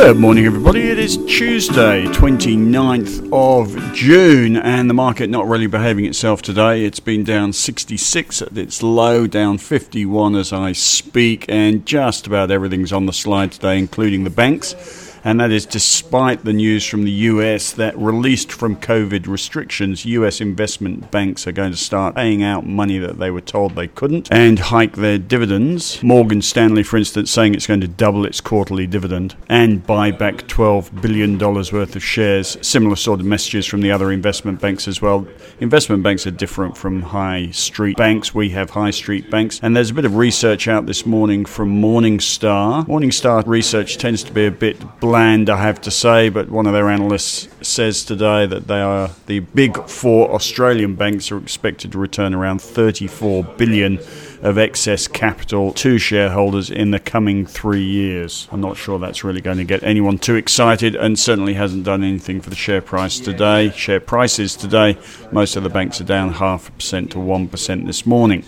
Good morning, everybody. It is Tuesday, 29th of June, and the market not really behaving itself today. It's been down 66 at its low, down 51 as I speak, and just about everything's on the slide today, including the banks and that is despite the news from the US that released from COVID restrictions, US investment banks are going to start paying out money that they were told they couldn't and hike their dividends. Morgan Stanley, for instance, saying it's going to double its quarterly dividend and buy back $12 billion worth of shares. Similar sort of messages from the other investment banks as well. Investment banks are different from high street banks. We have high street banks, and there's a bit of research out this morning from Morningstar. Morningstar research tends to be a bit bland, I have to say, but one of their analysts says today that they are the big four Australian banks are expected to return around 34 billion of excess capital to shareholders in the coming three years. I'm not sure that's really going to get anyone too excited and certainly hasn't done anything for the share price today. Share prices today, most of the banks are down half a percent to 1% this morning.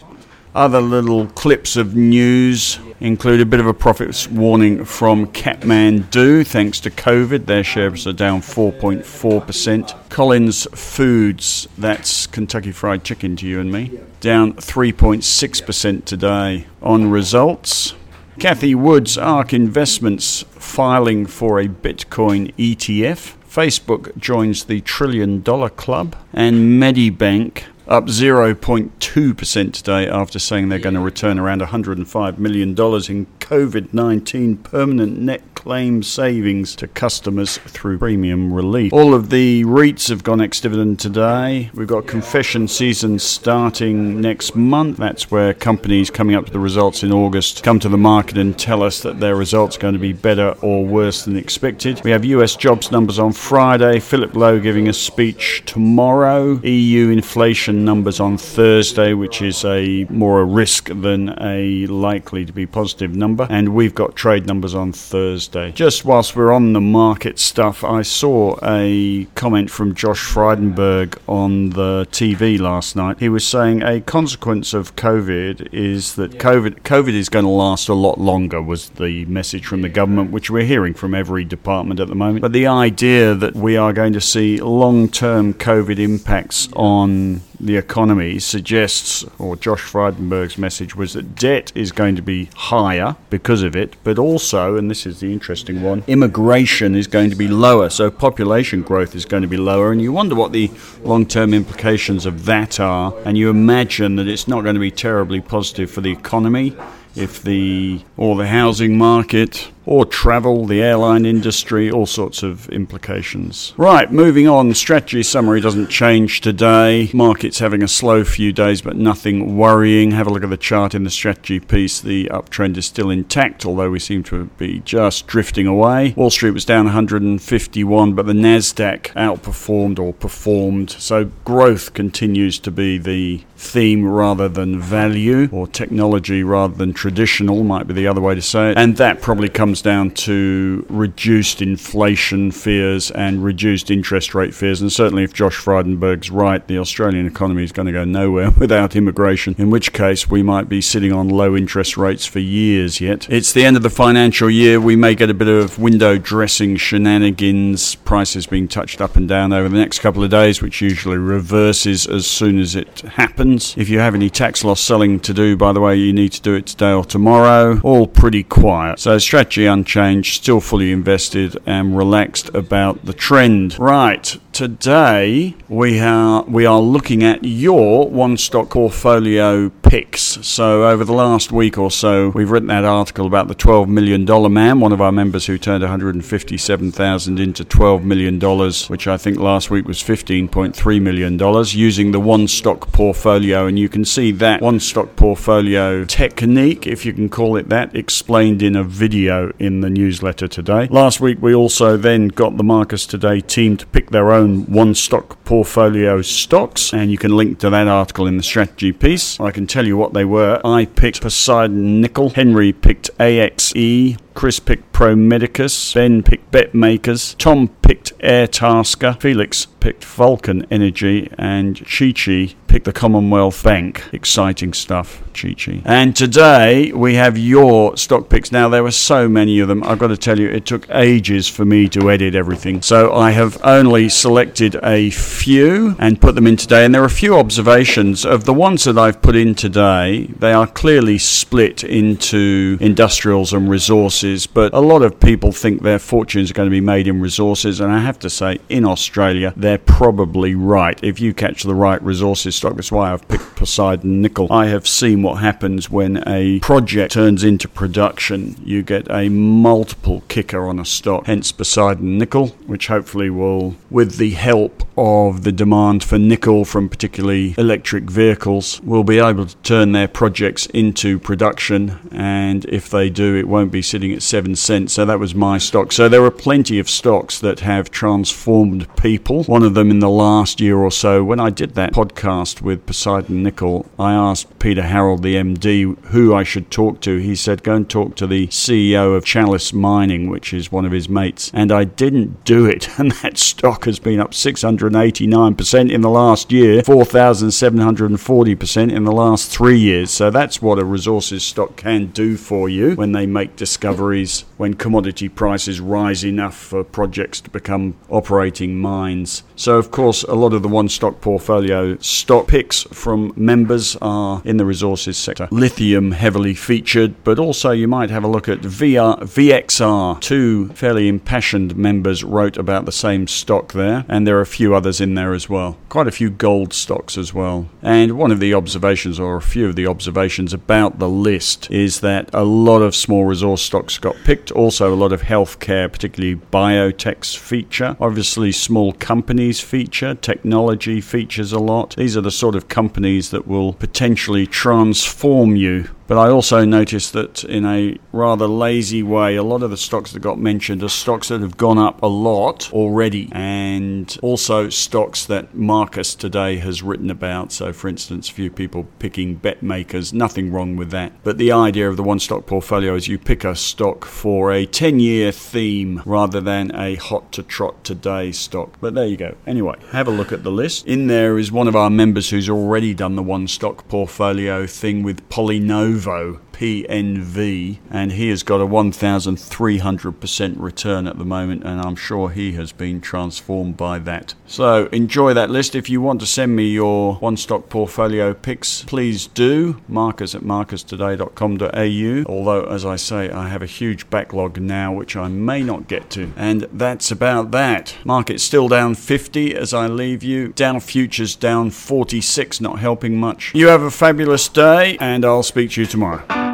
Other little clips of news include a bit of a profits warning from Kathmandu thanks to COVID. Their shares are down 4.4%. Collins Foods, that's Kentucky Fried Chicken to you and me, down 3.6% today on results. Cathie Wood's ARK Investments filing for a Bitcoin ETF. Facebook joins the Trillion Dollar Club. And Medibank up 0.2% today after saying they're going to return around $105 million in COVID 19 permanent net claim savings to customers through premium relief. All of the REITs have gone ex dividend today. We've got confession season starting next month. That's where companies coming up to the results in August come to the market and tell us that their results are going to be better or worse than expected. We have US jobs numbers on Friday, Philip Lowe giving a speech tomorrow, EU inflation numbers on Thursday, which is a more a risk than a likely to be positive number, and we've got trade numbers on Thursday. Thursday. Just whilst we're on the market stuff, I saw a comment from Josh Frydenberg on the TV last night. He was saying a consequence of COVID is that COVID COVID is going to last a lot longer. Was the message from the government, which we're hearing from every department at the moment. But the idea that we are going to see long-term COVID impacts on the economy suggests, or Josh Frydenberg's message was that debt is going to be higher because of it, but also, and this is the interesting one, immigration is going to be lower, so population growth is going to be lower, and you wonder what the long term implications of that are, and you imagine that it's not going to be terribly positive for the economy if the or the housing market or travel, the airline industry, all sorts of implications. Right, moving on. Strategy summary doesn't change today. Market's having a slow few days, but nothing worrying. Have a look at the chart in the strategy piece. The uptrend is still intact, although we seem to be just drifting away. Wall Street was down 151, but the Nasdaq outperformed or performed. So growth continues to be the theme rather than value, or technology rather than traditional, might be the other way to say it. And that probably comes comes down to reduced inflation fears and reduced interest rate fears. And certainly, if Josh Frydenberg's right, the Australian economy is going to go nowhere without immigration, in which case we might be sitting on low interest rates for years yet. It's the end of the financial year. We may get a bit of window dressing shenanigans, prices being touched up and down over the next couple of days, which usually reverses as soon as it happens. If you have any tax loss selling to do, by the way, you need to do it today or tomorrow. All pretty quiet. So, strategy unchanged, still fully invested and relaxed about the trend. Right, today we are we are looking at your one stock portfolio picks. So over the last week or so, we've written that article about the 12 million dollar man, one of our members who turned 157,000 into 12 million dollars, which I think last week was 15.3 million dollars, using the one stock portfolio, and you can see that one stock portfolio technique, if you can call it that, explained in a video in the newsletter today. Last week we also then got the Marcus Today team to pick their own one stock portfolio stocks, and you can link to that article in the strategy piece. I can tell you what they were. I picked Poseidon Nickel, Henry picked AXE, Chris picked Pro Medicus, Ben picked BetMakers, Tom picked Airtasker, Felix picked Vulcan Energy, and Chi Chi picked the Commonwealth Bank. Exciting stuff, Chi Chi. And today we have your stock picks. Now, there were so many of them. I've got to tell you, it took ages for me to edit everything. So I have only selected a few and put them in today. And there are a few observations of the ones that I've put in today. They are clearly split into industrials and resources, but a lot of people think their fortunes are going to be made in resources. And I have to say, in Australia, they're probably right. If you catch the right resources stock, that's why I've picked Poseidon Nickel. I have seen what happens when a project turns into production. You get a multiple kicker on a stock, hence Poseidon Nickel, which hopefully will, with the help of the demand for nickel from particularly electric vehicles, will be able to turn their projects into production. And if they do, it won't be sitting at seven cents. So that was my stock. So there are plenty of stocks that have transformed people. One of them in the last year or so, when I did that podcast with Poseidon Nickel, I asked Peter Harold, the MD, who I should talk to. He said, go and talk to the CEO of Chalice Mining, which is one of his mates. And I didn't do it. And that stock has been up 689% in the last year, 4,740% in the last three years. So that's what a resources stock can do for you when they make discoveries, when commodity prices rise enough for projects to become operating mines. So, of course, a lot of the one stock portfolio stock picks from members are in the resources sector. Lithium heavily featured, but also you might have a look at VR, VXR. Two fairly impassioned members wrote about the same stock there, and there are a few others in there as well. Quite a few gold stocks as well. And one of the observations, or a few of the observations about the list, is that a lot of small resource stocks got picked. Also, a lot of healthcare, particularly biotechs, feature. Obviously, small companies feature, technology features a lot. These are the sort of companies that will potentially transform you but I also noticed that in a rather lazy way, a lot of the stocks that got mentioned are stocks that have gone up a lot already, and also stocks that Marcus today has written about. So, for instance, a few people picking BetMakers, nothing wrong with that. But the idea of the one stock portfolio is you pick a stock for a 10 year theme rather than a hot to trot today stock. But there you go. Anyway, have a look at the list. In there is one of our members who's already done the one stock portfolio thing with PolyNovo Novo PNV, and he has got a 1,300% return at the moment, and I'm sure he has been transformed by that. So enjoy that list. If you want to send me your one stock portfolio picks, please do. Marcus at marcustoday.com.au. Although, as I say, I have a huge backlog now which I may not get to. And that's about that. Market's still down 50 as I leave you. Dow futures down 46, not helping much. You have a fabulous day, and I'll speak to you tomorrow.